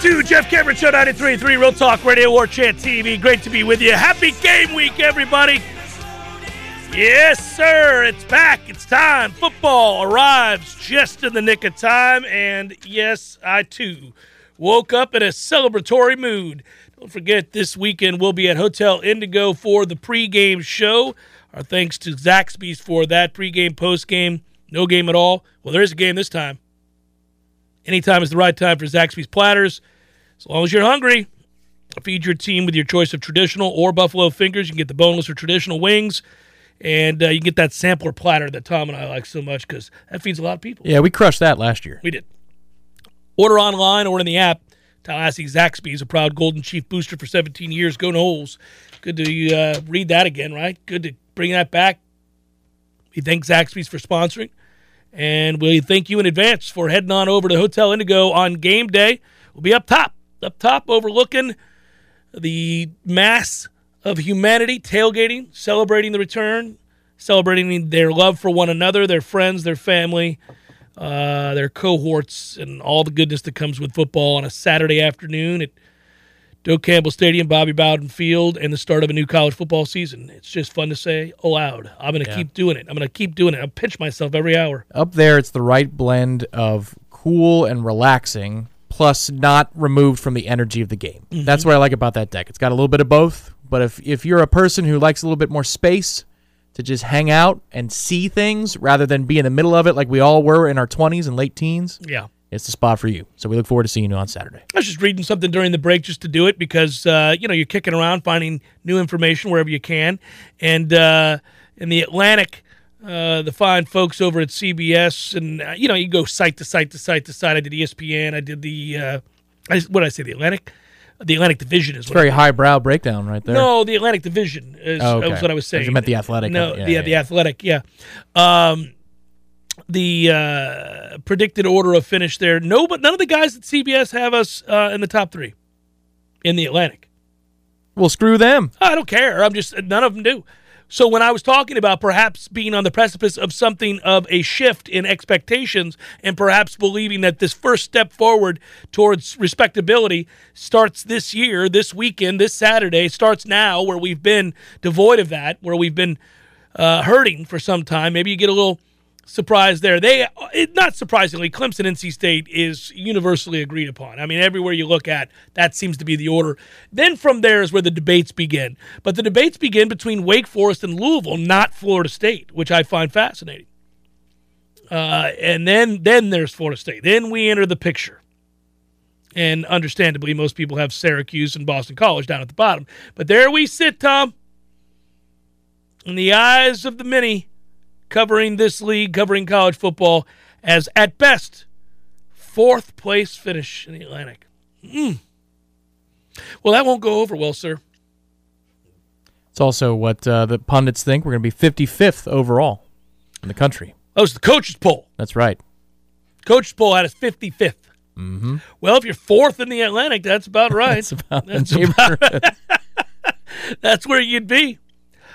Two, Jeff Cameron Show 93.3 Real Talk Radio Warchant TV. Great to be with you. Happy game week, everybody. Yes, sir. It's back. It's time. Football arrives just in the nick of time. And yes, I too woke up in a celebratory mood. Don't forget, this weekend we'll be at Hotel Indigo for the pregame show. Our thanks to Zaxby's for that pregame, postgame, no game at all. Well, there is a game this time. Anytime is the right time for Zaxby's platters. As long as you're hungry, feed your team with your choice of traditional or buffalo fingers. You can get the boneless or traditional wings, and uh, you get that sampler platter that Tom and I like so much because that feeds a lot of people. Yeah, we crushed that last year. We did. Order online or in the app. Tallahassee Zaxby's, a proud Golden Chief booster for 17 years. Go Noles. Good to uh, read that again, right? Good to bring that back. We thank Zaxby's for sponsoring. And we thank you in advance for heading on over to Hotel Indigo on game day. We'll be up top, up top, overlooking the mass of humanity tailgating, celebrating the return, celebrating their love for one another, their friends, their family, uh, their cohorts, and all the goodness that comes with football on a Saturday afternoon at Doak Campbell Stadium, Bobby Bowden Field, and the start of a new college football season. It's just fun to say aloud. I'm going to Yeah. keep doing it. I'm going to keep doing it. I'll pinch myself every hour. Up there, it's the right blend of cool and relaxing, plus not removed from the energy of the game. Mm-hmm. That's what I like about that deck. It's got a little bit of both. But if if you're a person who likes a little bit more space to just hang out and see things rather than be in the middle of it like we all were in our 20s and late teens, Yeah. It's the spot for you. So we look forward to seeing you on Saturday. I was just reading something during the break just to do it because uh, you know you're kicking around finding new information wherever you can, and uh, in the Atlantic, uh, the fine folks over at CBS, and uh, you know you go site to site to site to site. I did ESPN, I did the uh, I, what did I say the Atlantic, the Atlantic Division is what very highbrow breakdown right there. no, the Atlantic Division is, Oh, okay. what I was saying. You meant the Athletic. No, Yeah, yeah, yeah, the yeah. Athletic, yeah. Um, the uh, predicted order of finish there. No, but none of the guys at CBS have us uh, in the top three in the Atlantic. Well, screw them. I don't care. I'm just none of them do. So when I was talking about perhaps being on the precipice of something of a shift in expectations and perhaps believing that this first step forward towards respectability starts this year, this weekend, this Saturday, starts now where we've been devoid of that, where we've been uh, hurting for some time. Maybe you get a little surprise there. They it, not surprisingly, Clemson NC State is universally agreed upon. I mean, everywhere you look at, that seems to be the order. Then from there is where the debates begin. But the debates begin between Wake Forest and Louisville, not Florida State, which I find fascinating. Uh, and then then there's Florida State. Then we enter the picture. And understandably, most people have Syracuse and Boston College down at the bottom. But there we sit, Tom. In the eyes of the many, covering this league, covering college football, as at best fourth place finish in the Atlantic. Mm. Well, that won't go over well, sir. It's also what uh, the pundits think. We're going to be 55th overall in the country. That was the coaches' poll. That's right. Coaches' poll had us 55th. Mm-hmm. Well, if you're fourth in the Atlantic, that's about right. That's about That's neighborhood. That's where you'd be.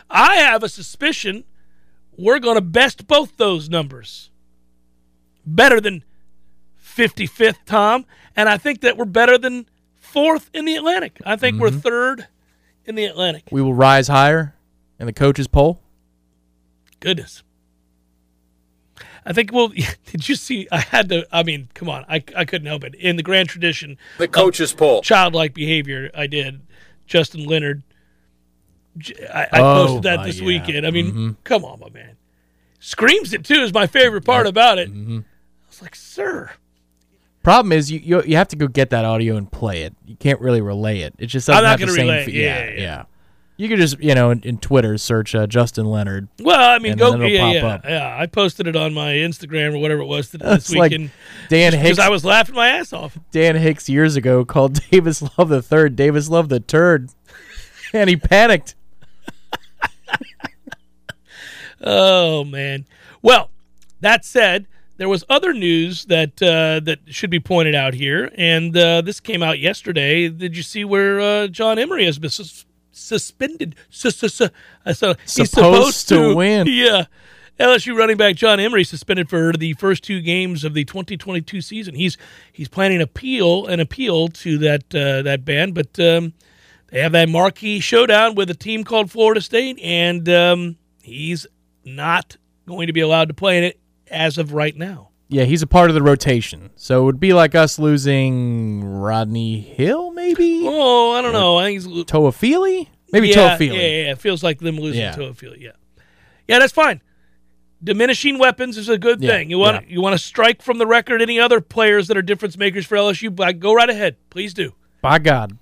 I have a suspicion we're going to best both those numbers. Better than 55th, Tom. And I think that we're better than fourth in the Atlantic. I think we're mm-hmm. third in the Atlantic. We will rise higher in the coaches poll. Goodness. I think. Well, did you see? I had to. I mean, come on. I, I couldn't help it. In the grand tradition, The coaches poll. childlike behavior, I did. Justin Leonard. I, I Oh, posted that my- this yeah. weekend. I mean, Mm-hmm. come on, my man. Screams it too is my favorite part about it. Mm-hmm. I was like, sir. Problem is, you, you you have to go get that audio and play it. You can't really relay it. It just doesn't I'm not have the same. relay it. Yeah, yeah, yeah, yeah. You could just you know in, in Twitter search uh, Justin Leonard. Well, I mean, go yeah, pop yeah, up. yeah. I posted it on my Instagram or whatever it was th- this It's like weekend Dan because Hicks. I was laughing my ass off. Dan Hicks years ago called Davis Love the third. Davis Love the turd, and he panicked. Oh man. Well, that said, there was other news that uh, that should be pointed out here, and uh, this came out yesterday. Did you see where uh, John Emery has been sus- suspended? Sus- sus- sus- uh, so he's Supposed to win. Yeah. LSU running back John Emery suspended for the first two games of the 2022 season. He's he's planning appeal an appeal to that uh, that ban, but um, they have that marquee showdown with a team called Florida State, and um, he's not going to be allowed to play in it as of right now. Yeah, he's a part of the rotation, so it would be like us losing Rodney Hill, maybe Oh, I don't know. I think he's Toafili, maybe yeah, Toafili. Yeah, yeah, it feels like them losing Yeah. Toafili. Yeah, yeah, that's fine. Diminishing weapons is a good Yeah, thing. You want you want to strike from the record any other players that are difference makers for LSU? Go right ahead, please do. By God,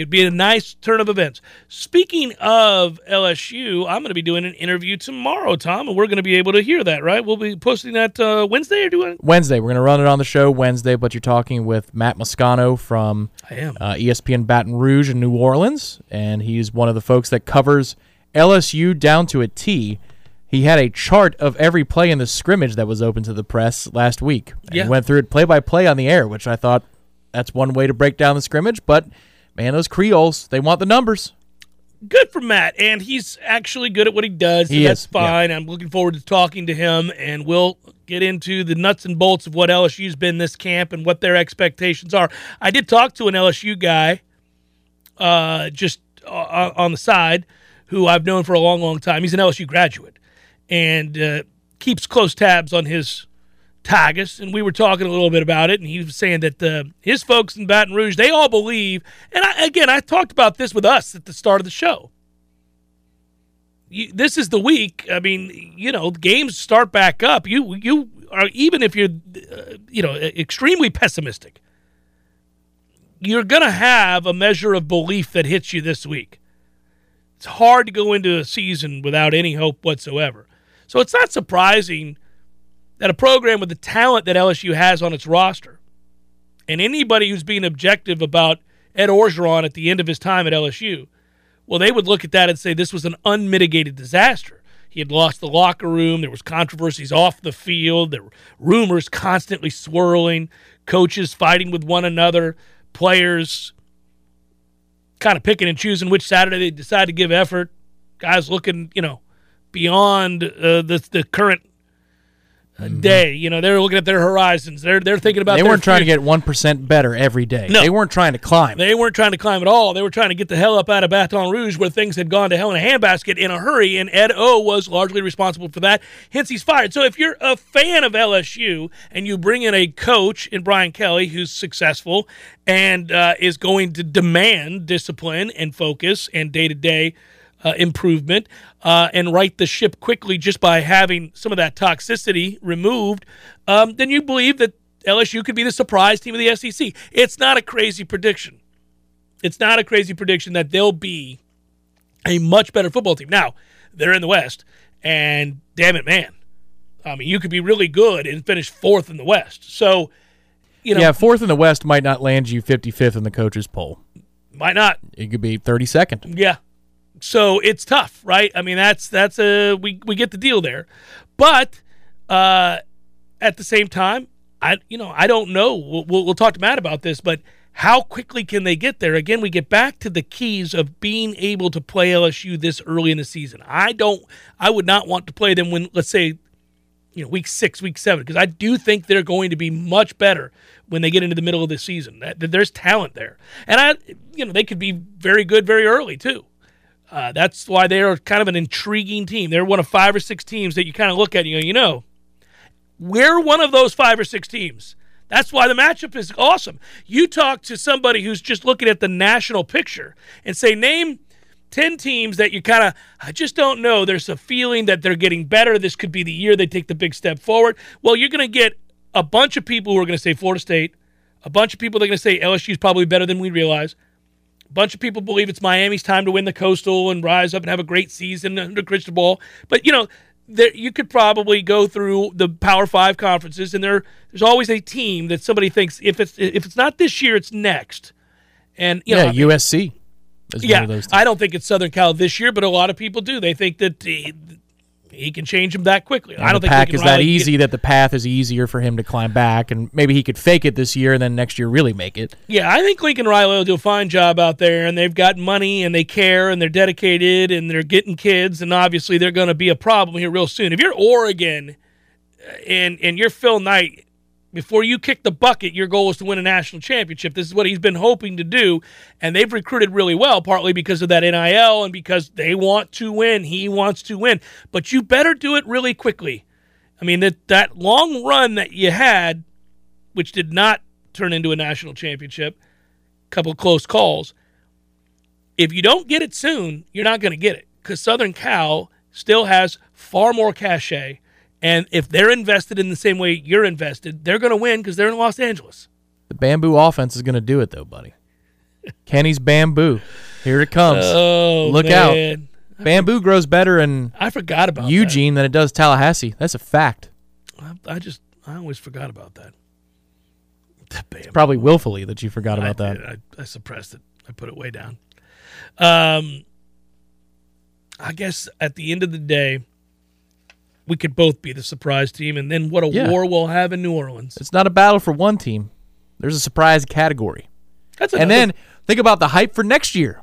It'd be a nice turn of events. Speaking of LSU, I'm going to be doing an interview tomorrow, Tom, and we're going to be able to hear that, right? We'll be posting that uh, Wednesday or doing. Wednesday we're gonna run it on the show Wednesday, but you're talking with Matt Moscona from I am. uh, ESPN Baton Rouge in New Orleans, and he's one of the folks that covers LSU down to a T. He had a chart of every play in the scrimmage that was open to the press last week. And Yeah. He went through it play by play on the air, which I thought that's one way to break down the scrimmage. But man, those Creoles, they want the numbers. good for Matt, and he's actually good at what he does. He that's is, yeah. fine. I'm looking forward to talking to him, and we'll get into the nuts and bolts of what LSU's been this camp and what their expectations are. I did talk to an LSU guy, uh, just uh, on the side, who I've known for a long, long time. He's an LSU graduate, and uh, keeps close tabs on his Tigers, and we were talking a little bit about it, and he was saying that uh, his folks in Baton Rouge, they all believe, and I, again, I talked about this with us at the start of the show. You, this is the week. I mean, you know, games start back up. You you are even if you're, uh, you know, extremely pessimistic, you're gonna have a measure of belief that hits you this week. It's hard to go into a season without any hope whatsoever. So it's not surprising that a program with the talent that LSU has on its roster, and anybody who's being objective about Ed Orgeron at the end of his time at LSU, well, they would look at that and say this was an unmitigated disaster. He had lost the locker room. There was controversies off the field. There were rumors constantly swirling. Coaches fighting with one another. Players kind of picking and choosing which Saturday they decide to give effort. Guys looking, you know, beyond uh, the the current uh, day. You know, they're looking at their horizons. They're they're thinking about. They weren't trying to get one percent better every day. No. They weren't trying to climb. They weren't trying to climb at all. They were trying to get the hell up out of Baton Rouge where things had gone to hell in a handbasket in a hurry, and Ed O was largely responsible for that. Hence, he's fired. So if you're a fan of LSU and you bring in a coach in Brian Kelly who's successful and uh, is going to demand discipline and focus and day to day improvement uh, and right the ship quickly just by having some of that toxicity removed, um, then you believe that LSU could be the surprise team of the SEC. It's not a crazy prediction. It's not a crazy prediction that they'll be a much better football team. Now, they're in the West, and damn it, man. I mean, you could be really good and finish fourth in the West. So, you know, yeah, fourth in the West might not land you 55th in the coaches poll. might not. It could be 32nd. Yeah. So it's tough, right? I mean, that's that's a we we get the deal there, but uh, at the same time, I you know I don't know. We'll, we'll talk to Matt about this, but how quickly can they get there? Again, we get back to the keys of being able to play LSU this early in the season. I don't. I would not want to play them when let's say you know week six, week seven, because I do think they're going to be much better when they get into the middle of the season. That, that there's talent there, and I, you know, they could be very good very early too. Uh, that's why they are kind of an intriguing team. They're one of five or six teams that you kind of look at and you you know, we're one of those five or six teams. That's why the matchup is awesome. You talk to somebody who's just looking at the national picture and say, name 10 teams that you kind of, I just don't know. There's a feeling that they're getting better. This could be the year they take the big step forward. Well, you're going to get a bunch of people who are going to say Florida State, a bunch of people that are going to say LSU is probably better than we realize. A bunch of people believe it's Miami's time to win the Coastal and rise up and have a great season under Cristobal. But, you know, there, you could probably go through the Power Five conferences, and there there's always a team that somebody thinks if it's if it's not this year, it's next. And you yeah, know, USC. is one yeah, of those I don't think it's Southern Cal this year, but a lot of people do. They think that he, he can change him that quickly. And I don't the think pack is that easy that the path is easier for him to climb back, and maybe he could fake it this year and then next year really make it. Yeah, I think Lincoln Riley will do a fine job out there, and they've got money and they care and they're dedicated and they're getting kids, and obviously they're going to be a problem here real soon. If you're Oregon uh, and and you're Phil Knight, before you kick the bucket, your goal is to win a national championship. This is what he's been hoping to do, and they've recruited really well, partly because of that NIL and because they want to win. He wants to win, but you better do it really quickly. I mean that that long run that you had, which did not turn into a national championship, a couple close calls. If you don't get it soon, you're not going to get it because Southern Cal still has far more cachet. And if they're invested in the same way you're invested, they're going to win because they're in Los Angeles. The bamboo offense is going to do it, though, buddy. Kenny's bamboo. Here it comes. Oh, Look man. out. Bamboo grows better in I forgot about Eugene than it does Tallahassee. That's a fact. I, I just, I always forgot about that. Probably willfully that you forgot about I, that. I, I suppressed it. I put it way down. Um, I guess at the end of the day, we could both be the surprise team, and then what a Yeah. war we'll have in New Orleans. It's not a battle for one team. There's a surprise category. That's And then think about the hype for next year.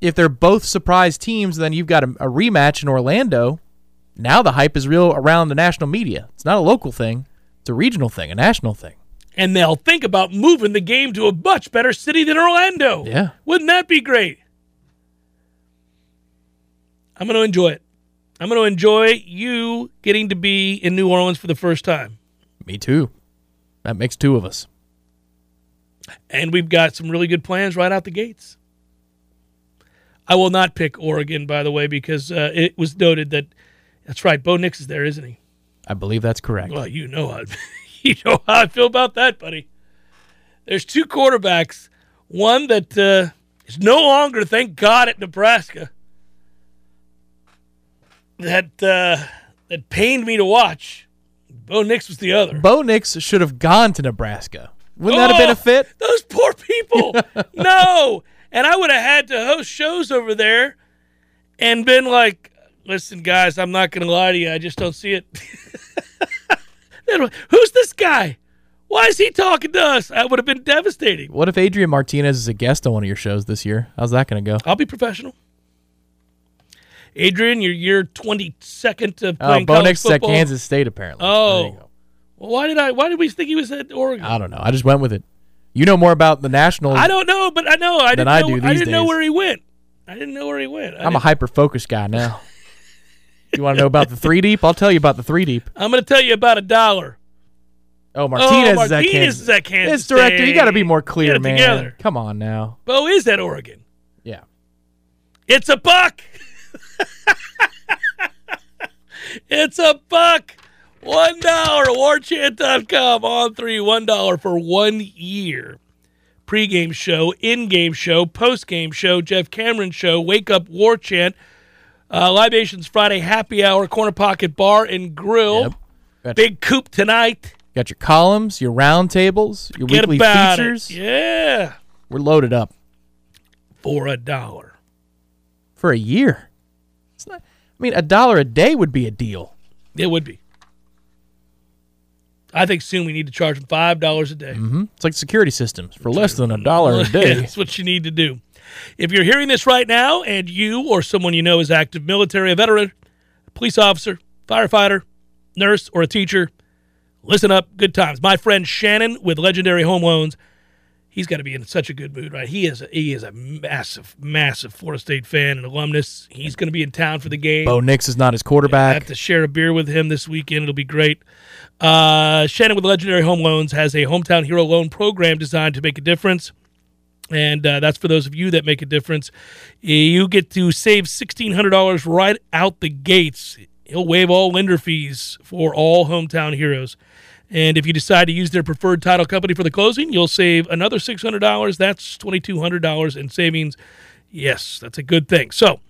If they're both surprise teams, then you've got a, a rematch in Orlando. Now the hype is real around the national media. It's not a local thing. It's a regional thing, a national thing. and they'll think about moving the game to a much better city than Orlando. Yeah. Wouldn't that be great? I'm going to enjoy it. I'm going to enjoy you getting to be in New Orleans for the first time. Me too. That makes two of us. And we've got some really good plans right out the gates. I will not pick Oregon, by the way, because uh, it was noted that that's right. Bo Nix is there, isn't he? I believe that's correct. Well, you know how you know how I feel about that, buddy. There's two quarterbacks. One that uh, is no longer, thank God, at Nebraska. That uh, that pained me to watch. Bo Nix was the other. Bo Nix should have gone to Nebraska. Wouldn't that have been Oh, a fit? Those poor people. no. And I would have had to host shows over there and been like, listen, guys, I'm not going to lie to you. I just don't see it. Who's this guy? Why is he talking to us? That would have been devastating. What if Adrian Martinez is a guest on one of your shows this year? How's that going to go? I'll be professional. Adrian, you're year 22nd of Oh, playing Bo college Nix is at. Kansas State apparently. Oh. There you oh. go. Well, why did I? Why did we think he was at Oregon? I don't know. I just went with it. You know more about the national. I don't know, but I know I didn't I know. I didn't know where he went. I didn't know where he went. I I'm a hyper focused guy now. you want to know about the three deep? I'll tell you about the three deep. I'm going to tell you about a dollar. Oh, oh Martinez, oh, is at Kansas. is at Kansas It's director. You got to be more clear, man. together. Come on now. Bo is at Oregon. Yeah. It's a buck. it's a buck. One dollar. Warchant.com on three. One dollar for one year. Pre-game show, in-game show, post-game show, Jeff Cameron show, Wake Up Warchant, uh, Libations Friday Happy Hour, Corner Pocket Bar and Grill, Yep. Big Coop tonight. got your columns, your round tables, your Get weekly features. it. Yeah, We're loaded up for a dollar. for a year. I mean, a dollar a day would be a deal. It would be. I think soon we need to charge them five dollars a day. hmm It's like security systems for less than a dollar a day. That's what you need to do. If you're hearing this right now and you or someone you know is active military, a veteran, a police officer, firefighter, nurse, or a teacher, listen up. Good times. My friend Shannon with Legendary Home Loans he's got to be in such a good mood, right? He is a, he is a massive, massive Florida State fan and alumnus. He's going to be in town for the game. Bo Nix is not his I quarterback. have to share a beer with him this weekend. It'll be great. Uh, Shannon with Legendary Home Loans has a hometown hero loan program designed to make a difference. And uh, that's for those of you that make a difference. You get to save $1,600 right out the gates. He'll waive all lender fees for all hometown heroes. And if you decide to use their preferred title company for the closing, you'll save another $600. That's $2,200 in savings. Yes, that's a good thing. So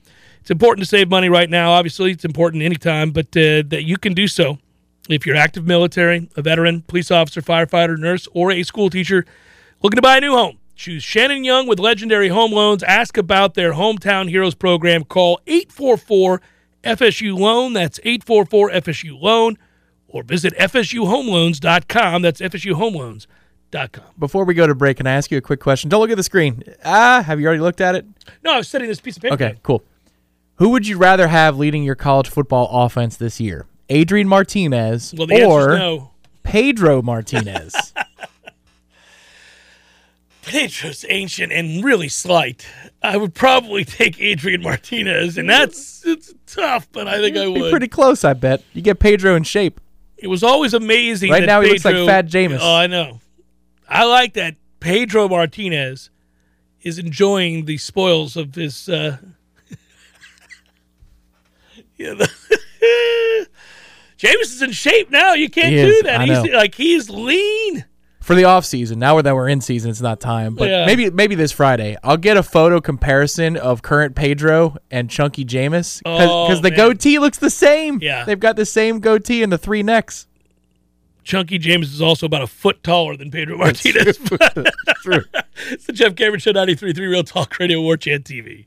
it's important to save money right now. Obviously, it's important anytime, but uh, that you can do so if you're active military, a veteran, police officer, firefighter, nurse, or a school teacher looking to buy a new home. Choose Shannon Young with Legendary Home Loans. Ask about their Hometown Heroes program. Call 844 FSU Loan. That's 844 FSU Loan. Or visit FSUHomeLoans.com. That's FSUHomeLoans.com. Before we go to break, can I ask you a quick question? Don't look at the screen. Ah, have you already looked at it? No, I was setting this piece of paper. Okay, cool. Who would you rather have leading your college football offense this year? Adrian Martinez Well, or no. Pedro Martinez? Pedro's ancient and really slight. I would probably take Adrian Martinez, and that's it's tough, but I think I would. Be pretty close, I bet. You get Pedro in shape. It was always amazing. Right now he looks like Fat Jameis. Oh, I know. I like that Pedro Martinez is enjoying the spoils of his. Uh, yeah, the Jameis is in shape now. You can't He do is, that. I He's know. like he's lean. For the off season, now that we're in season, it's not time. But Yeah. maybe maybe this Friday, I'll get a photo comparison of current Pedro and Chunky Jameis because Oh, the man. goatee looks the same. Yeah. they've got the same goatee and the three necks. Chunky James is also about a foot taller than Pedro Martinez. True. it's the Jeff Cameron Show 93.3 Real Talk Radio Warchant TV.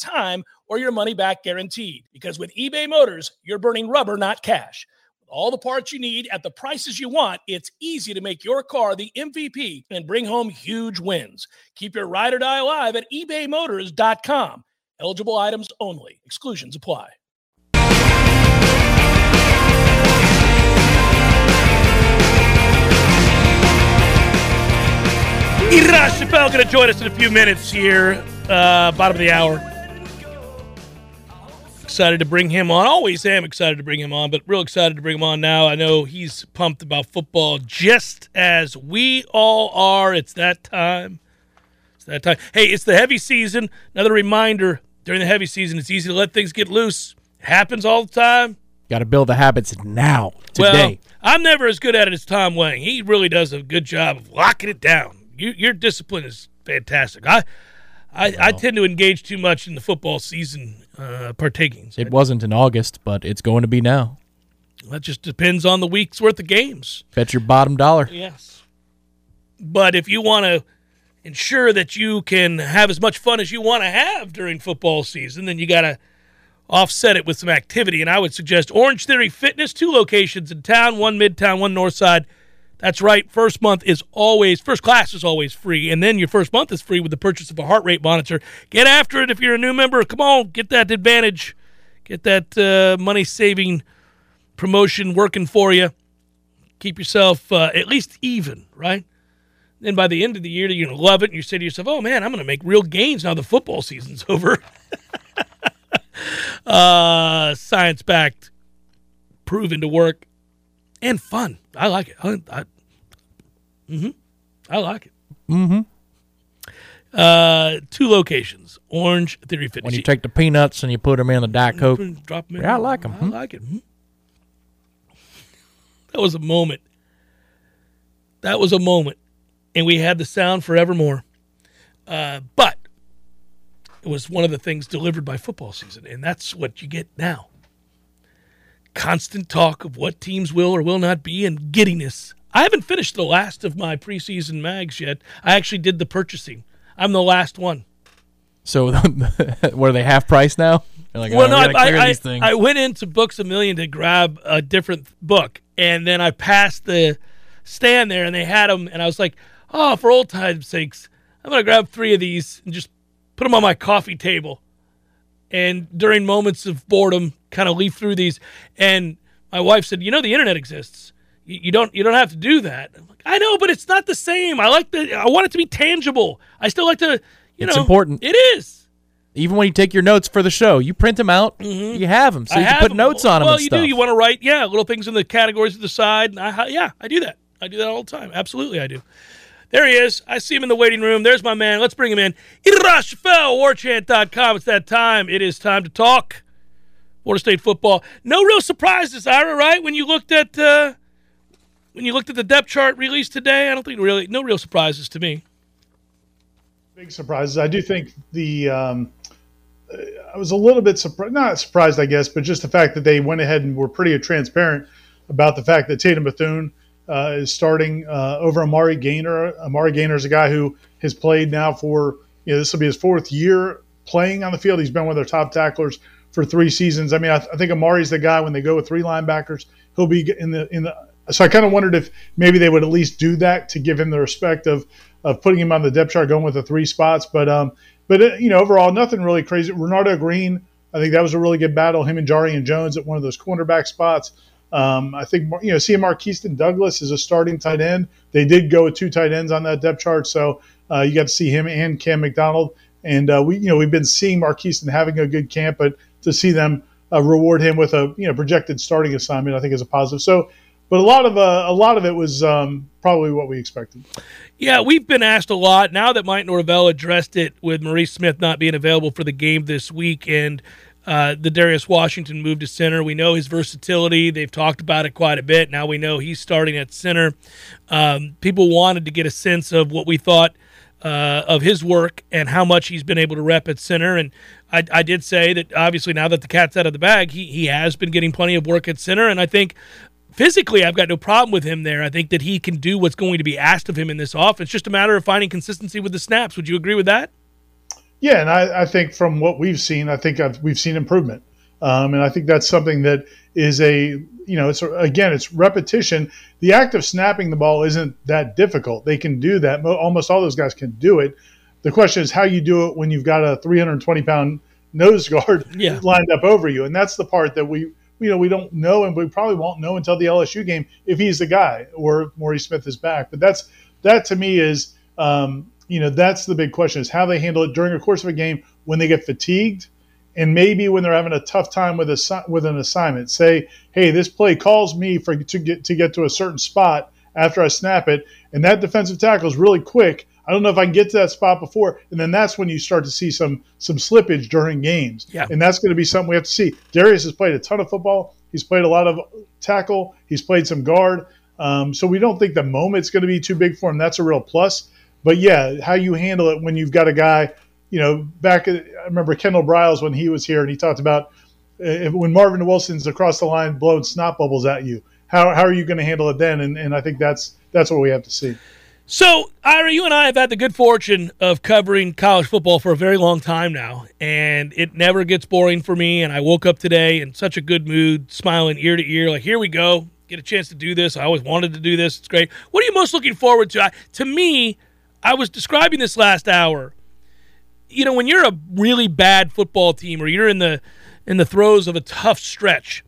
time or your money back guaranteed. Because with eBay Motors, you're burning rubber, not cash. With all the parts you need at the prices you want, it's easy to make your car the MVP and bring home huge wins. Keep your ride or die alive at ebaymotors.com. Eligible items only, exclusions apply. Ira Schoffel going to join us in a few minutes here, uh, bottom of the hour. Excited to bring him on. Always am excited to bring him on, but real excited to bring him on now. I know he's pumped about football just as we all are. It's that time. It's that time. Hey, it's the heavy season. Another reminder during the heavy season, it's easy to let things get loose. It happens all the time. Got to build the habits now, today. Well. I'm never as good at it as Tom Wang. He really does a good job of locking it down. You, your discipline is fantastic. I, I, I tend to engage too much in the football season uh, partaking. it wasn't in August, but it's going to be now. That just depends on the week's worth of games. Bet your bottom dollar. Yes. But if you want to ensure that you can have as much fun as you want to have during football season, then you got to offset it with some activity. And I would suggest Orangetheory Fitness, two locations in town, one midtown, one north side. That's right. First month is always, first class is always free. And then your first month is free with the purchase of a heart rate monitor. Get after it if you're a new member. Come on, get that advantage. Get that uh, money saving promotion working for you. Keep yourself uh, at least even, right? Then by the end of the year, you're going to love it. And you say to yourself, oh man, I'm going to make real gains now the football season's over. uh, Science backed, proven to work, and fun. I like it. I, I, hmm I like it. Mm-hmm. Uh, two locations Orangetheory Fitness. When you take the peanuts and you put them in the Diet Coke, Drop 'em in. Yeah, I like 'em. I Hmm. like it. Hmm. That was a moment. That was a moment. And we had the sound forevermore. Uh, but it was one of the things delivered by football season. And that's what you get now. Constant talk of what teams will or will not be and giddiness I haven't finished the last of my preseason mags yet. I actually did the purchasing. I'm the last one. So what are they half price now? Like, well, oh, no, I, I, I, went into Books a Million to grab a different book, and then I passed the stand there, and they had them, and I was like, oh, for old time's sakes, I'm gonna grab three of these and just put them on my coffee table, and during moments of boredom, kind of leaf through these. And my wife said, you know, the internet exists. You, you don't you don't have to do that. Like, i know, but it's not the same. I like the I want it to be tangible. I still like to you know it's know, important. It is. Even when you take your notes for the show, you print them out. Mm-hmm. You have them, so I you can put them. notes on well, them. Well, you stuff. do. You want to write, yeah, little things in the categories at the side. I, yeah, I do that. I do that all the time. Absolutely, I do. There he is. I see him in the waiting room. There's my man. Let's bring him in. Warchant.com. It's that time. It is time to talk. Florida State football. No real surprises, Ira, right? When you looked at uh, when you looked at the depth chart released today, I don't think really no real surprises to me big surprises. I do think the um, I was a little bit surprised, not surprised, I guess, but just the fact that they went ahead and were pretty transparent about the fact that Tatum Bethune uh, is starting uh, over Amari Gainer. Amari Gainer is a guy who has played now for you know this will be his fourth year playing on the field. He's been one of their top tacklers for three seasons. I mean, I, th- I think Amari's the guy when they go with three linebackers, he'll be in the in the. So I kind of wondered if maybe they would at least do that to give him the respect of of putting him on the depth chart, going with the three spots. But um, but uh, you know, overall, nothing really crazy. Renardo Green, I think that was a really good battle. Him and Jarrian Jones at one of those cornerback spots. Um, I think you know, seeing Markeston Douglas is a starting tight end. They did go with two tight ends on that depth chart, so uh, you got to see him and Cam McDonald. And uh, we, you know, we've been seeing Markeston having a good camp, but to see them uh, reward him with a you know projected starting assignment, I think is a positive. So but a lot of uh, a lot of it was um, probably what we expected. Yeah, we've been asked a lot now that Mike Norvell addressed it with Maurice Smith not being available for the game this week and uh, the Darius Washington move to center. We know his versatility. They've talked about it quite a bit. Now we know he's starting at center. Um, people wanted to get a sense of what we thought uh, of his work and how much he's been able to rep at center. And I, I, did say that obviously now that the cat's out of the bag, he, he has been getting plenty of work at center. And I think physically, I've got no problem with him there. I think that he can do what's going to be asked of him in this offense. It's just a matter of finding consistency with the snaps. Would you agree with that? Yeah, and I, I think from what we've seen, I think I've, we've seen improvement, um, and I think that's something that is a you know it's again it's repetition. The act of snapping the ball isn't that difficult. They can do that. Almost all those guys can do it. The question is how you do it when you've got a 320 pound nose guard yeah. lined up over you, and that's the part that we you know, we don't know, and we probably won't know until the LSU game if he's the guy or Maurice Smith is back. But that's that to me is, um, you know, that's the big question is how they handle it during the course of a game when they get fatigued, and maybe when they're having a tough time with a with an assignment. Say, hey, this play calls me for to get to get to a certain spot after I snap it, and that defensive tackle is really quick. I don't know if I can get to that spot before, and then that's when you start to see some some slippage during games. Yeah. And that's going to be something we have to see. Darius has played a ton of football. He's played a lot of tackle. He's played some guard. Um, so we don't think the moment's going to be too big for him. That's a real plus. But yeah, how you handle it when you've got a guy, you know, back I remember Kendall Briles when he was here and he talked about uh, when Marvin Wilson's across the line blowing snot bubbles at you. How, how are you going to handle it then? And, and I think that's that's what we have to see. So, Ira, you and I have had the good fortune of covering college football for a very long time now, and it never gets boring for me. And I woke up today in such a good mood, smiling ear to ear, like, here we go, get a chance to do this. I always wanted to do this. It's great. What are you most looking forward to? I, to me, I was describing this last hour. You know, when you're a really bad football team or you're in the in the throes of a tough stretch,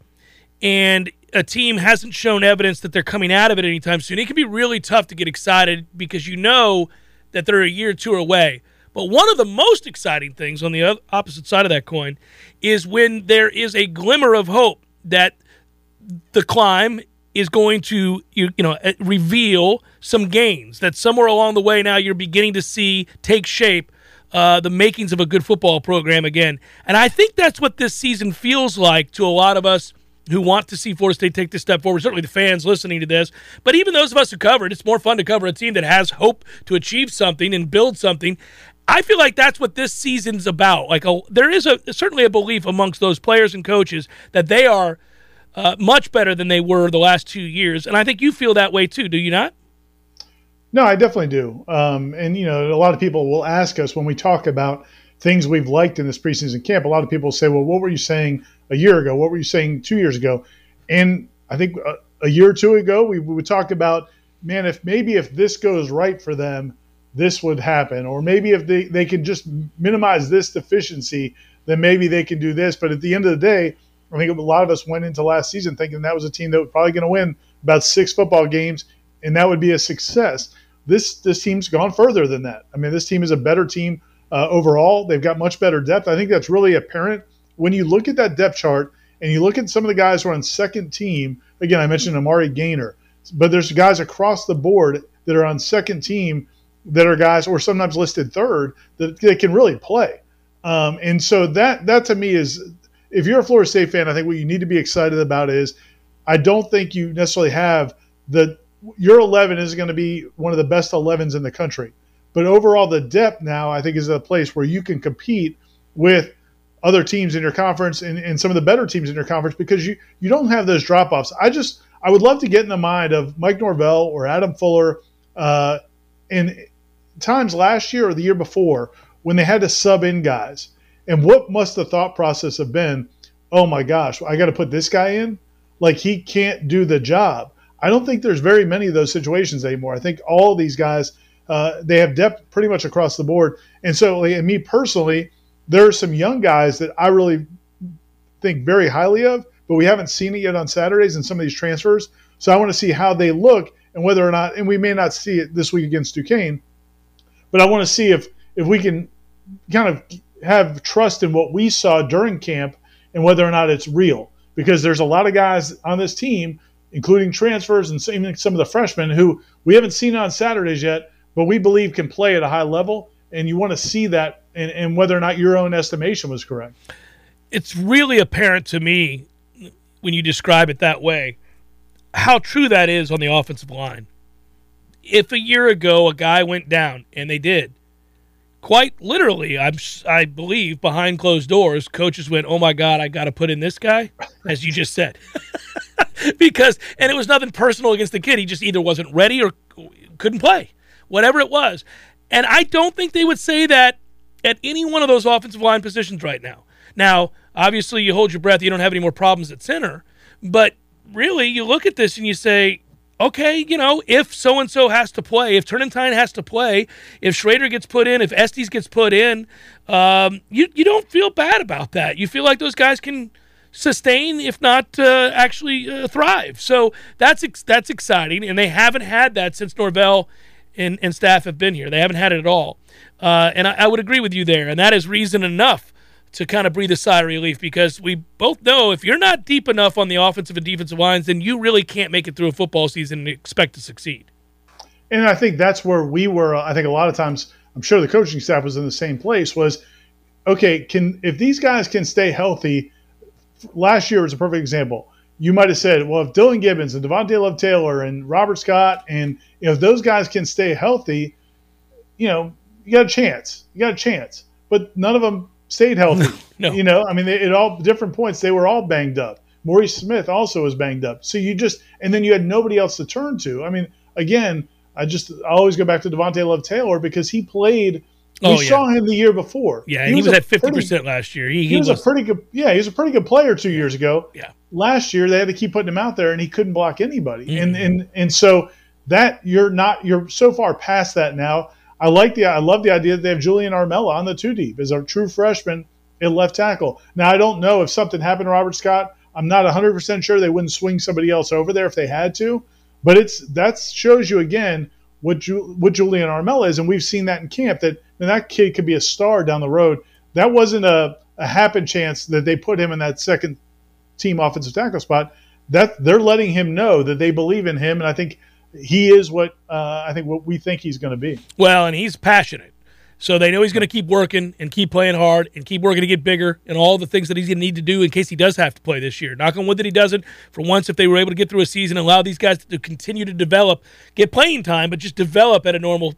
and a team hasn't shown evidence that they're coming out of it anytime soon, it can be really tough to get excited because you know that they're a year or two away. But one of the most exciting things on the opposite side of that coin is when there is a glimmer of hope that the climb is going to you, you know uh, reveal some gains that somewhere along the way now you're beginning to see take shape uh, the makings of a good football program again and i think that's what this season feels like to a lot of us who want to see Florida State take this step forward. Certainly the fans listening to this, but even those of us who cover it, it's more fun to cover a team that has hope to achieve something and build something. I feel like that's what this season's about. Like a, there is a certainly a belief amongst those players and coaches that they are uh, much better than they were the last two years. And I think you feel that way too, do you not? No, I definitely do. Um, and, you know, a lot of people will ask us when we talk about things we've liked in this preseason camp. A lot of people say, well, what were you saying a year ago? What were you saying two years ago? And I think a, a year or two ago, we, we would talk about, man, if maybe if this goes right for them, this would happen. Or maybe if they, they can just minimize this deficiency, then maybe they can do this. But at the end of the day, I think a lot of us went into last season thinking that was a team that was probably going to win about six football games, and that would be a success. This this team's gone further than that. I mean, this team is a better team uh, overall. They've got much better depth. I think that's really apparent when you look at that depth chart and you look at some of the guys who are on second team. Again, I mentioned Amari Gainer, but there's guys across the board that are on second team that are guys, or sometimes listed third, that, that can really play. Um, and so that that to me is if you're a Florida State fan, I think what you need to be excited about is I don't think you necessarily have the your 11 is going to be one of the best 11s in the country. But overall, the depth now I think is a place where you can compete with other teams in your conference and, and some of the better teams in your conference because you you don't have those drop offs. I just I would love to get in the mind of Mike Norvell or Adam Fuller uh, in times last year or the year before when they had to sub in guys and what must the thought process have been? Oh my gosh, I got to put this guy in? Like he can't do the job. I don't think there's very many of those situations anymore. I think all these guys, uh, they have depth pretty much across the board. And so, and me personally, there are some young guys that I really think very highly of, but we haven't seen it yet on Saturdays in some of these transfers. So I want to see how they look and whether or not, and we may not see it this week against Duquesne, but I want to see if if we can kind of have trust in what we saw during camp and whether or not it's real. Because there's a lot of guys on this team, including transfers and even some of the freshmen who we haven't seen on Saturdays yet, but we believe can play at a high level. And you want to see that and, and whether or not your own estimation was correct. It's really apparent to me when you describe it that way how true that is on the offensive line. If a year ago a guy went down, and they did, quite literally, I'm, I believe, behind closed doors, coaches went, "Oh my God, I got to put in this guy," as you just said, because and it was nothing personal against the kid. He just either wasn't ready or couldn't play, whatever it was. And I don't think they would say that at any one of those offensive line positions right now. Now, obviously, you hold your breath. You don't have any more problems at center, but really, you look at this and you say, okay, you know, if so and so has to play, if Turnetine has to play, if Schrader gets put in, if Estes gets put in, um, you you don't feel bad about that. You feel like those guys can sustain, if not uh, actually uh, thrive. So that's ex- that's exciting, and they haven't had that since Norvell and, and staff have been here. They haven't had it at all, uh, and I, I would agree with you there. And that is reason enough to kind of breathe a sigh of relief because we both know if you're not deep enough on the offensive and defensive lines, then you really can't make it through a football season and expect to succeed. And I think that's where we were. I think a lot of times, I'm sure the coaching staff was in the same place. Was okay. Can if these guys can stay healthy? Last year was a perfect example. You might have said, well, if Dillan Gibbons and Devontay Love Taylor and Robert Scott and if those guys can stay healthy, you know you got a chance. You got a chance. But none of them stayed healthy. no. You know, I mean, they, at all different points, they were all banged up. Maurice Smith also was banged up. So you just, and then you had nobody else to turn to. I mean, again, I just, I always go back to Devontay Love Taylor because he played. We oh, yeah. saw him the year before. Yeah, he, he was, was at fifty percent last year. He, he, he was, was, a pretty good. Yeah, he was a pretty good player two years ago. Yeah. Last year they had to keep putting him out there, and he couldn't block anybody. Mm-hmm. And and and so that you're not you're so far past that now. I like the I love the idea that they have Julian Armella on the two deep as a true freshman at left tackle. Now I don't know if something happened to Robert Scott. I'm not 100% sure they wouldn't swing somebody else over there if they had to, but it's that shows you again what Ju- what Julian Armella is, and we've seen that in camp that that kid could be a star down the road. That wasn't a, a happen chance that they put him in that second team offensive tackle spot. That they're letting him know that they believe in him, and I think he is what uh, I think what we think he's going to be. Well, and he's passionate. So they know he's going to keep working and keep playing hard and keep working to get bigger and all the things that he's going to need to do in case he does have to play this year. Knock on wood that he doesn't. For once, if they were able to get through a season and allow these guys to continue to develop, get playing time, but just develop at a normal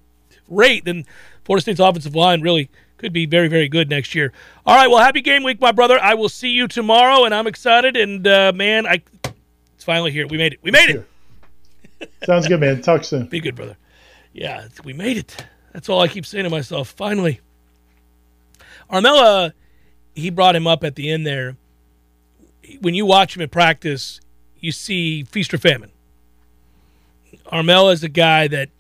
rate, then Florida State's offensive line really could be very, very good next year. All right, well, happy game week, my brother. I will see you tomorrow, and I'm excited. And uh, man, I It's finally here. We made it. We made it. Sounds good, man. Talk soon. Be good, brother. Yeah, we made it. That's all I keep saying to myself. Finally. Armella, he brought him up at the end there. When you watch him in practice, you see feast or famine. Armella is a guy that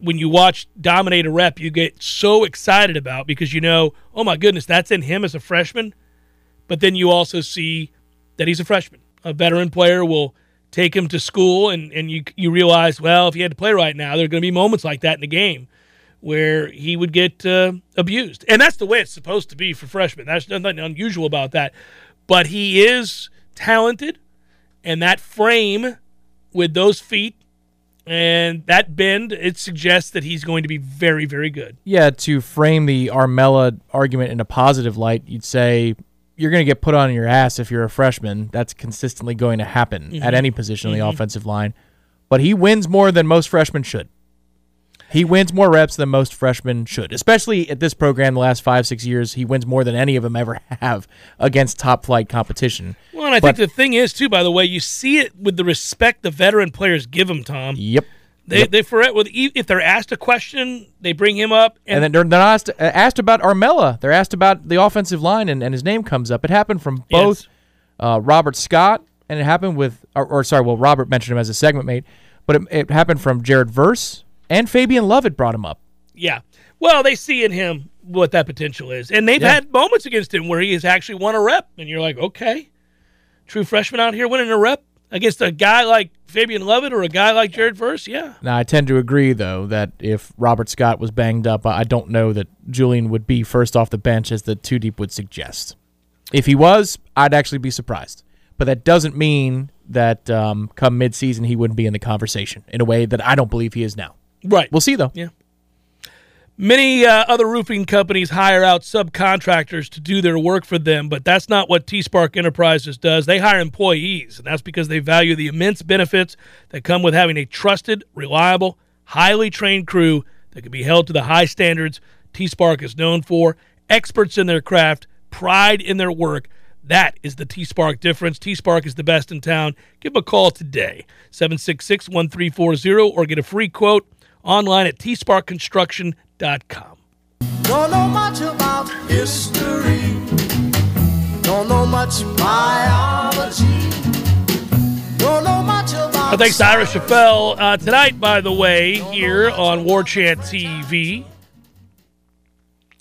when you watch dominate a rep, you get so excited about because you know, oh my goodness, that's in him as a freshman. But then you also see that he's a freshman. A veteran player will take him to school, and, and you you realize, well, if he had to play right now, there are going to be moments like that in the game where he would get uh, abused, and that's the way it's supposed to be for freshmen. There's nothing unusual about that. But he is talented, and that frame with those feet and that bend, it suggests that he's going to be very, very good. Yeah, to frame the Armella argument in a positive light, you'd say you're going to get put on your ass if you're a freshman. That's consistently going to happen Mm-hmm. at any position on the offensive line. But he wins more than most freshmen should. He wins more reps than most freshmen should, especially at this program. The last five, six years, he wins more than any of them ever have against top flight competition. Well, and I But- think the thing is too. By the way, you see it with the respect the veteran players give him. Tom, Yep. They they for with if they're asked a question, they bring him up, And then they're, they're not asked, uh, asked about Armella. They're asked about the offensive line, and, and his name comes up. It happened from both Yes. uh, Robert Scott, and it happened with, or, or sorry, well, Robert mentioned him as a segment mate, but it, it happened from Jared Verse, and Fabian Lovett brought him up. Yeah. Well, they see in him what that potential is. And they've Yeah. had moments against him where he has actually won a rep. And you're like, okay, true freshman out here winning a rep against a guy like Fabian Lovett or a guy like Jared Verse. Yeah. Now, I tend to agree, though, that if Robert Scott was banged up, I don't know that Julian would be first off the bench as the two deep would suggest. If he was, I'd actually be surprised. But that doesn't mean that um, come midseason he wouldn't be in the conversation in a way that I don't believe he is now. Right. We'll see, though. Yeah. Many uh, other roofing companies hire out subcontractors to do their work for them, but that's not what T Spark Enterprises does. They hire employees, and that's because they value the immense benefits that come with having a trusted, reliable, highly trained crew that can be held to the high standards T Spark is known for, experts in their craft, pride in their work. That is the T Spark difference. T Spark is the best in town. Give them a call today, 766 1340, or get a free quote online at tsparkconstruction.com. Don't know much about history. Don't know much biology. Don't know much about. Uh, thanks to Ira Schoffel. Uh, tonight, by the way, here on Warchant TV.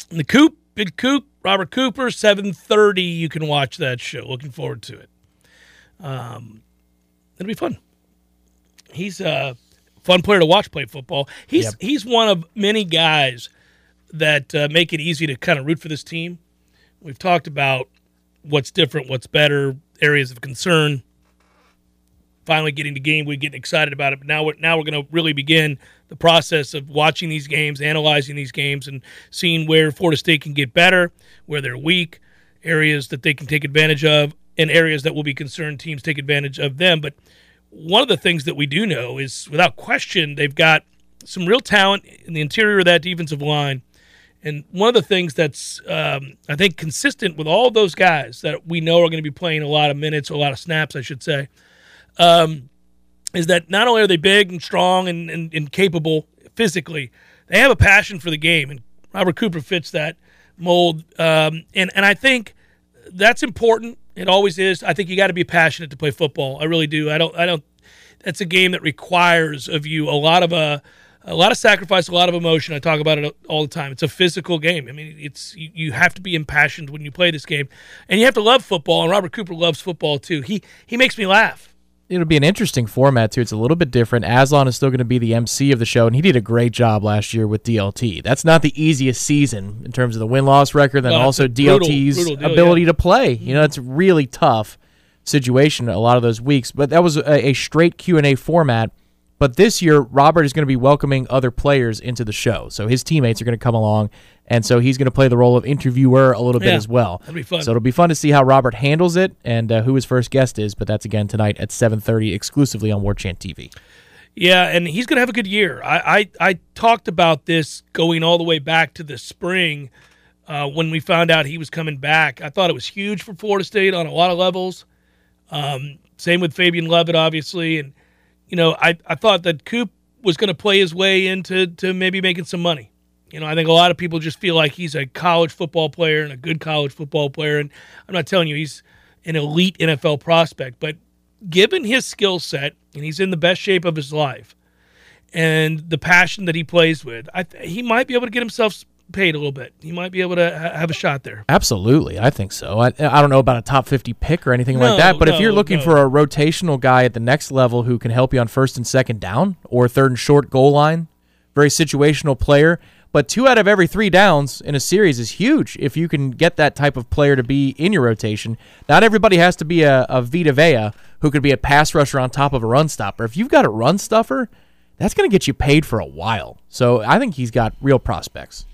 The Coop, Big Coop, Robert Cooper, 7.30. You can watch that show. Looking forward to it. Um, it'll be fun. He's a fun player to watch play football. He's Yep. he's one of many guys that uh, make it easy to kind of root for this team. We've talked about what's different, what's better, areas of concern finally getting the game. We're getting excited about it. But now we're now we're going to really begin the process of watching these games, analyzing these games, and seeing where Florida State can get better, where they're weak, areas that they can take advantage of, and areas that will be concerned teams take advantage of them. But one of the things that we do know is, without question, they've got some real talent in the interior of that defensive line. And one of the things that's, um, I think, consistent with all those guys that we know are going to be playing a lot of minutes, or a lot of snaps, I should say, um, is that not only are they big and strong and, and, and capable physically, they have a passion for the game. And Robert Cooper fits that mold. Um, and, and I think that's important. It always is. I think you got to be passionate to play football. I really do. I don't, I don't, that's a game that requires of you a lot of a, a lot of sacrifice, a lot of emotion. I talk about it all the time. It's a physical game. I mean, it's you, you have to be impassioned when you play this game, and you have to love football. And Robert Cooper loves football too. He he makes me laugh. It'll be an interesting format too. It's a little bit different. Aslan is still going to be the MC of the show, and he did a great job last year with DLT. That's not the easiest season in terms of the win loss record, and No, also a brutal, DLT's brutal deal, ability yeah. to play. You know, mm-hmm. it's a really tough situation a lot of those weeks. But that was a, a straight Q and A format. But this year, Robert is going to be welcoming other players into the show, so his teammates are going to come along, and so he's going to play the role of interviewer a little bit Yeah, as well. that'd be fun. So it'll be fun to see how Robert handles it and uh, who his first guest is. But that's again tonight at 7:30 exclusively on Warchant TV. Yeah, and he's going to have a good year. I, I, I talked about this going all the way back to the spring uh, when we found out he was coming back. I thought it was huge for Florida State on a lot of levels. Um, same with Fabian Lovett, obviously, and you know, I, I thought that Coop was going to play his way into to maybe making some money. You know, I think a lot of people just feel like he's a college football player and a good college football player. And I'm not telling you he's an elite NFL prospect, but given his skill set, and he's in the best shape of his life, and the passion that he plays with, I th- he might be able to get himself paid a little bit. He might be able to ha- have a shot there. Absolutely, I think so. I, I don't know about a top 50 pick or anything No, like that, but if you're looking no. for a rotational guy at the next level who can help you on first and second down or third and short goal line, very situational player, but two out of every three downs in a series is huge if you can get that type of player to be in your rotation. Not everybody has to be a, a Vita Vea who could be a pass rusher on top of a run stopper. If you've got a run stuffer, that's going to get you paid for a while. So I think he's got real prospects.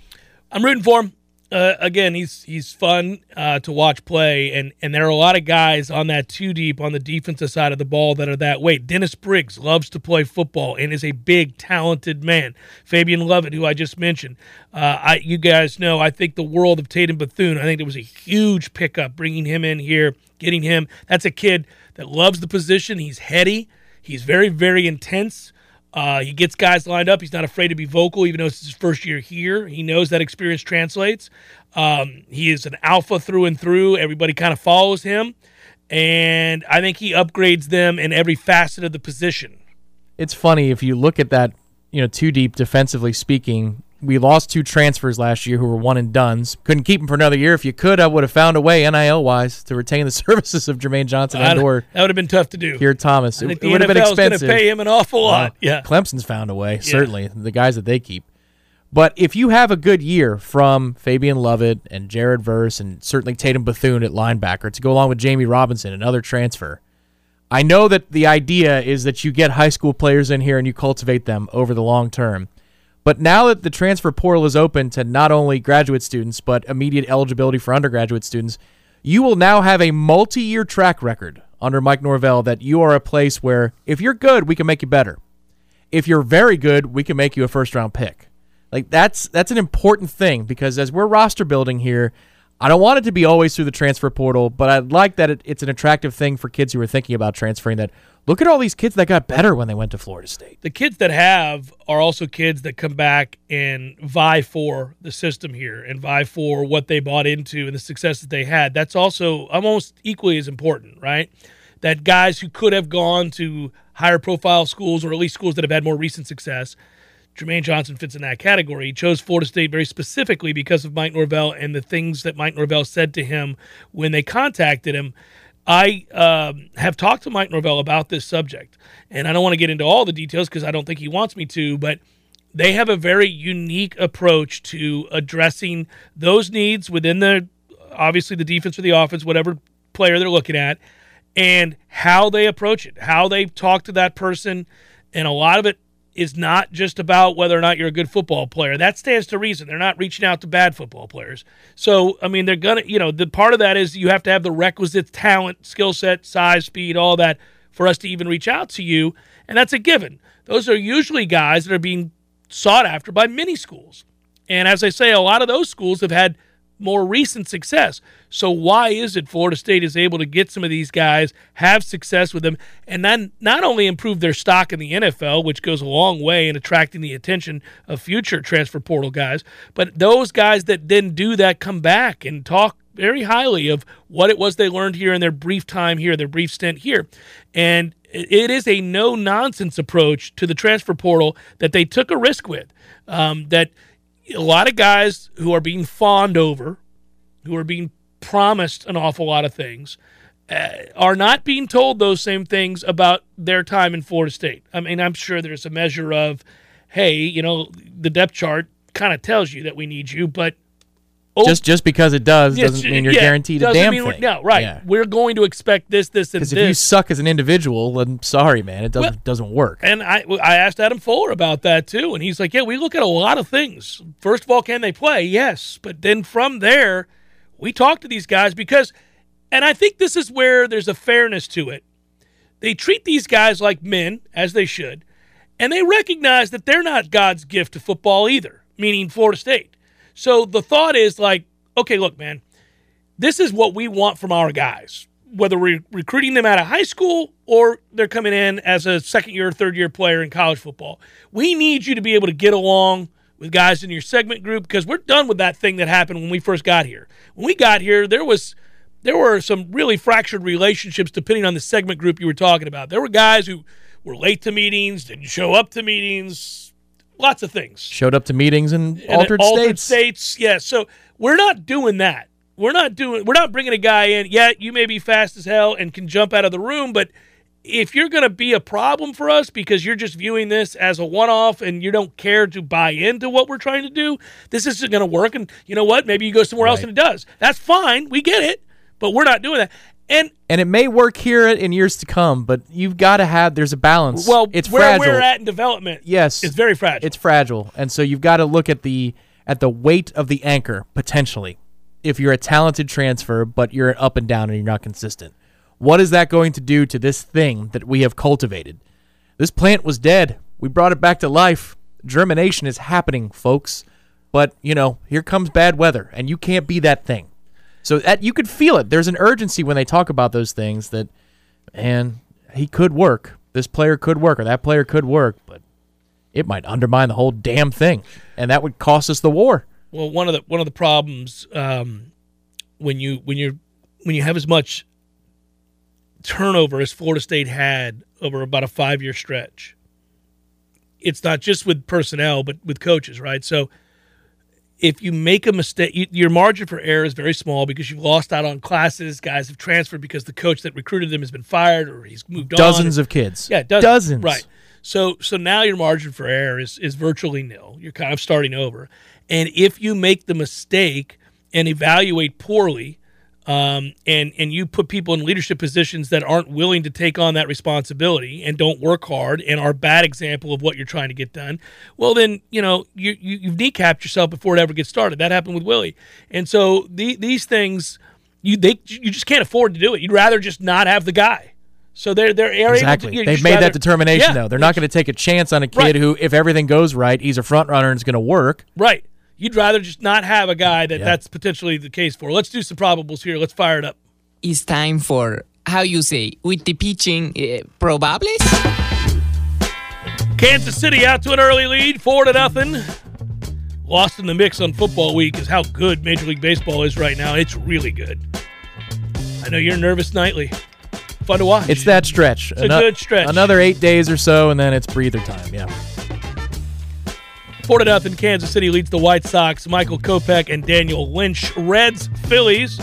I'm rooting for him. Uh, again, he's he's fun uh, to watch play, and and there are a lot of guys on that two deep on the defensive side of the ball that are that way. Dennis Briggs loves to play football and is a big, talented man. Fabian Lovett, who I just mentioned, uh, I you guys know I think the world of Tatum Bethune. I think it was a huge pickup bringing him in here, getting him. That's a kid that loves the position. He's heady. He's very very intense. Uh, he gets guys lined up. He's not afraid to be vocal, even though it's his first year here. He knows that experience translates. Um, he is an alpha through and through. Everybody kind of follows him. And I think he upgrades them in every facet of the position. it's funny if you look at that, you know, too deep defensively speaking. We lost two transfers last year who were one and duns. Couldn't keep them for another year. If you could, I would have found a way NIL wise to retain the services of Jermaine Johnson and or that would have been tough to do. Here, Thomas. It, it would have been expensive. pay him an awful lot. Yeah. Clemson's found a way, certainly. The guys that they keep. But if you have a good year from Fabian Lovett and Jared Verse and certainly Tatum Bethune at linebacker to go along with Jammie Robinson, another transfer, I know that the idea is that you get high school players in here and you cultivate them over the long term. But now that the transfer portal is open to not only graduate students, but immediate eligibility for undergraduate students, you will now have a multi year track record under Mike Norvell that you are a place where if you're good, we can make you better. If you're very good, we can make you a first round pick. Like that's that's an important thing because as we're roster building here, I don't want it to be always through the transfer portal, but I like that it, it's an attractive thing for kids who are thinking about transferring. That look at all these kids that got better when they went to Florida State. the kids that have are also kids that come back and vie for the system here and vie for what they bought into and the success that they had. That's also almost equally as important, right? That guys who could have gone to higher profile schools or at least schools that have had more recent success. Jermaine Johnson fits in that category. He chose Florida State very specifically because of Mike Norvell and the things that Mike Norvell said to him when they contacted him. I um, have talked to Mike Norvell about this subject, and I don't want to get into all the details because I don't think he wants me to, but they have a very unique approach to addressing those needs within the obviously the defense or the offense, whatever player they're looking at, and how they approach it, how they talk to that person, and a lot of it is not just about whether or not you're a good football player. That stands to reason. They're not reaching out to bad football players. So, I mean, they're going to, you know, the part of that is you have to have the requisite talent, skill set, size, speed, all that for us to even reach out to you. And that's a given. Those are usually guys that are being sought after by many schools. And as I say, a lot of those schools have had more recent success. So why is it Florida State is able to get some of these guys, have success with them, and then not only improve their stock in the NFL, which goes a long way in attracting the attention of future transfer portal guys, but those guys that then do that come back and talk very highly of what it was they learned here in their brief time here, their brief stint here. And it is a no nonsense approach to the transfer portal that they took a risk with. Um, that a lot of guys who are being fawned over, who are being promised an awful lot of things, uh, are not being told those same things about their time in Florida State. I mean, I'm sure there's a measure of, hey, you know, the depth chart kind of tells you that we need you, but oh, Just just because it does doesn't mean you're yeah, guaranteed a damn mean thing. No, right. Yeah. We're going to expect this, this, and this. Because if you suck as an individual, then sorry, man, it doesn't Well- doesn't work. And I, I asked Adam Fuller about that too, and he's like, "Yeah, we look at a lot of things. First of all, can they play? Yes, but then from there, we talk to these guys because, and I think this is where there's a fairness to it. They treat these guys like men, as they should, and they recognize that they're not God's gift to football either, meaning Florida State. So the thought is like, okay, look, man, this is what we want from our guys. whether we're recruiting them out of high school or they're coming in as a second year or third year player in college football. We need you to be able to get along with guys in your segment group because we're done with that thing that happened when we first got here. When we got here, there was there were some really fractured relationships depending on the segment group you were talking about. There were guys who were late to meetings, didn't show up to meetings, lots of things. Showed up to meetings in And altered altered states. states. Yeah, so we're not doing that. We're not doing. We're not bringing a guy in. Yeah, you may be fast as hell and can jump out of the room, but if you're going to be a problem for us because you're just viewing this as a one-off and you don't care to buy into what we're trying to do, this isn't going to work. And you know what? Maybe you go somewhere else and it does. That's fine. We get it, but we're not doing that. And and it may work here in years to come, but you've got to have there's a balance. well, it's where fragile. we're at in development, yes, it's very fragile. It's fragile, and so you've got to look at the at the weight of the anchor potentially. If you're a talented transfer, but you're up and down and you're not consistent, what is that going to do to this thing that we have cultivated? This plant was dead. We brought it back to life. Germination is happening, folks. But you know, here comes bad weather, and you can't be that thing. So that you could feel it. There's an urgency when they talk about those things that, man, he could work. This player could work, or that player could work, but it might undermine the whole damn thing, and that would cost us the war. Well, one of the one of the problems um, when you when you're when you have as much turnover as Florida State had over about a five year stretch, it's not just with personnel but with coaches, right? So if you make a mistake, you, your margin for error is very small because you've lost out on classes. Guys have transferred because the coach that recruited them has been fired or he's moved on. Dozens of kids. Yeah, dozens. dozens. Right. So so now your margin for error is is virtually nil. You're kind of starting over. And if you make the mistake and evaluate poorly, um, and and you put people in leadership positions that aren't willing to take on that responsibility and don't work hard and are a bad example of what you're trying to get done, well then you know you, you you've kneecapped yourself before it ever gets started. That happened with Willie, and so the, these things you they you just can't afford to do it. You'd rather just not have the guy. So they're they're able to- Exactly. you know, They've made rather- that determination, Yeah. though. They're not going to take a chance on a kid Right. who, if everything goes right, he's a front runner and it's going to work. Right. You'd rather just not have a guy that Yeah. that's potentially the case for. Let's do some probables here. Let's fire it up. it's time for how you say with the pitching uh, probables. Kansas City out to an early lead, four to nothing. Lost in the mix on football week is how good Major League Baseball is right now. It's really good. I know you're nervous nightly. Fun to watch. It's that stretch. It's a good stretch. Another eight days or so, and then it's breather time. Yeah. Four to nothing. Kansas City leads the White Sox. Michael Kopech and Daniel Lynch. Reds, Phillies.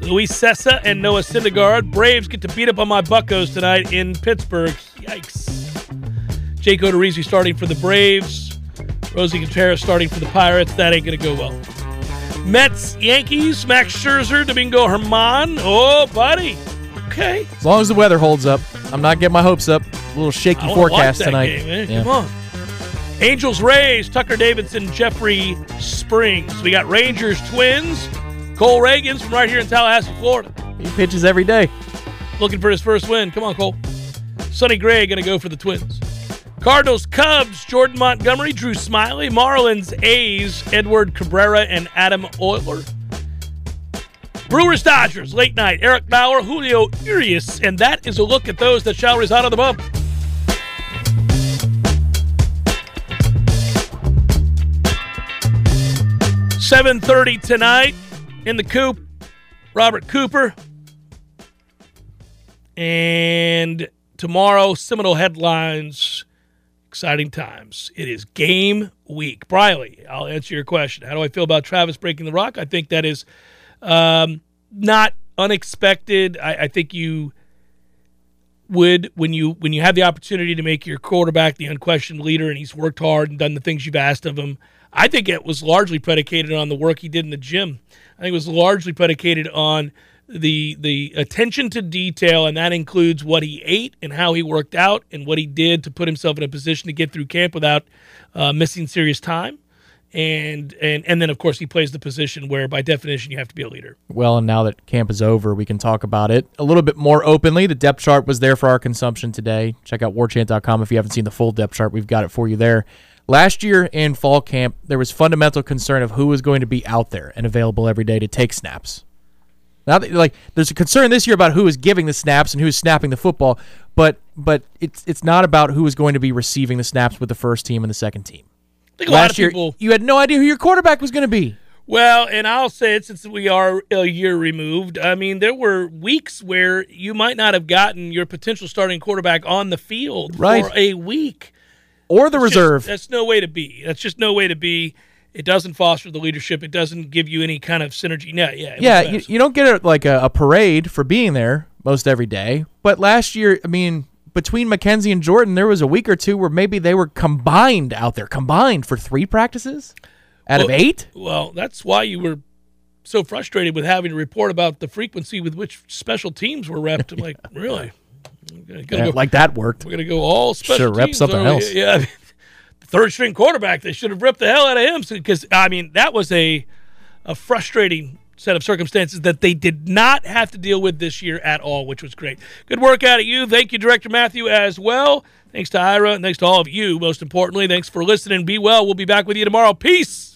Luis Cessa and Noah Syndergaard. Braves get to beat up on my Buckos tonight in Pittsburgh. Yikes. Jake Odorizzi starting for the Braves. Roansy Contreras starting for the Pirates. That ain't going to go well. Mets, Yankees, Max Scherzer, Domingo Germán. Oh, buddy. Okay. As long as the weather holds up, I'm not getting my hopes up. A little shaky forecast tonight. game, man. Yeah. Come on. Angels Rays, Tucker Davidson, Jeffrey Springs. We got Rangers Twins, Cole Ragans from right here in Tallahassee, Florida. He pitches every day. Looking for his first win. Come on, Cole. Sonny Gray going to go for the Twins. Cardinals, Cubs, Jordan Montgomery, Drew Smyly, Marlins, A's, Edward Cabrera, and Adam Oller. Brewers, Dodgers, late night, Eric Lauer, Julio Urias, and that is a look at those that shall reside on the bump. Seven thirty tonight in the coop. Robert Cooper. And tomorrow, Seminole headlines. Exciting times. It is game week. Briley, I'll answer your question. How do I feel about Travis breaking the rock? I think that is um, not unexpected. I, I think you would when you when you have the opportunity to make your quarterback the unquestioned leader and he's worked hard and done the things you've asked of him. I think it was largely predicated on the work he did in the gym. I think it was largely predicated on the the attention to detail and that includes what he ate and how he worked out and what he did to put himself in a position to get through camp without uh, missing serious time. And and and then of course he plays the position where by definition you have to be a leader. Well, and now that camp is over, we can talk about it a little bit more openly. The depth chart was there for our consumption today. Check out warchant.com if you haven't seen the full depth chart. We've got it for you there. Last year in fall camp, there was fundamental concern of who was going to be out there and available every day to take snaps. Now, like, there's a concern this year about who is giving the snaps and who is snapping the football, but but it's it's not about who is going to be receiving the snaps with the first team and the second team. I think a lot Last of year, people. you had no idea who your quarterback was going to be. Well, and I'll say it since we are a year removed. I mean, there were weeks where you might not have gotten your potential starting quarterback on the field Right. for a week. Or the just- reserve. that's no way to be. That's just no way to be. It doesn't foster the leadership. It doesn't give you any kind of synergy. No, yeah, yeah, you, you don't get a, like a, a parade for being there most every day. But last year, I mean, between McKenzie and Jordan, there was a week or two where maybe they were combined out there, combined for three practices out of eight. Well, that's why you were so frustrated with having to report about the frequency with which special teams were repped. I'm like, really? Gonna- Yeah, go- like that worked. We're gonna go all special Should've repped something else. Yeah, I mean, third string quarterback. They should have ripped the hell out of him because I mean that was a a frustrating set of circumstances that they did not have to deal with this year at all, which was great. Good work out of you. Thank you, Director Matthew, as well. Thanks to Ira and thanks to all of you. Most importantly, thanks for listening. Be well. We'll be back with you tomorrow. Peace.